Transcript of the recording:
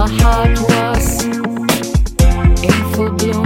my heart was in full bloom.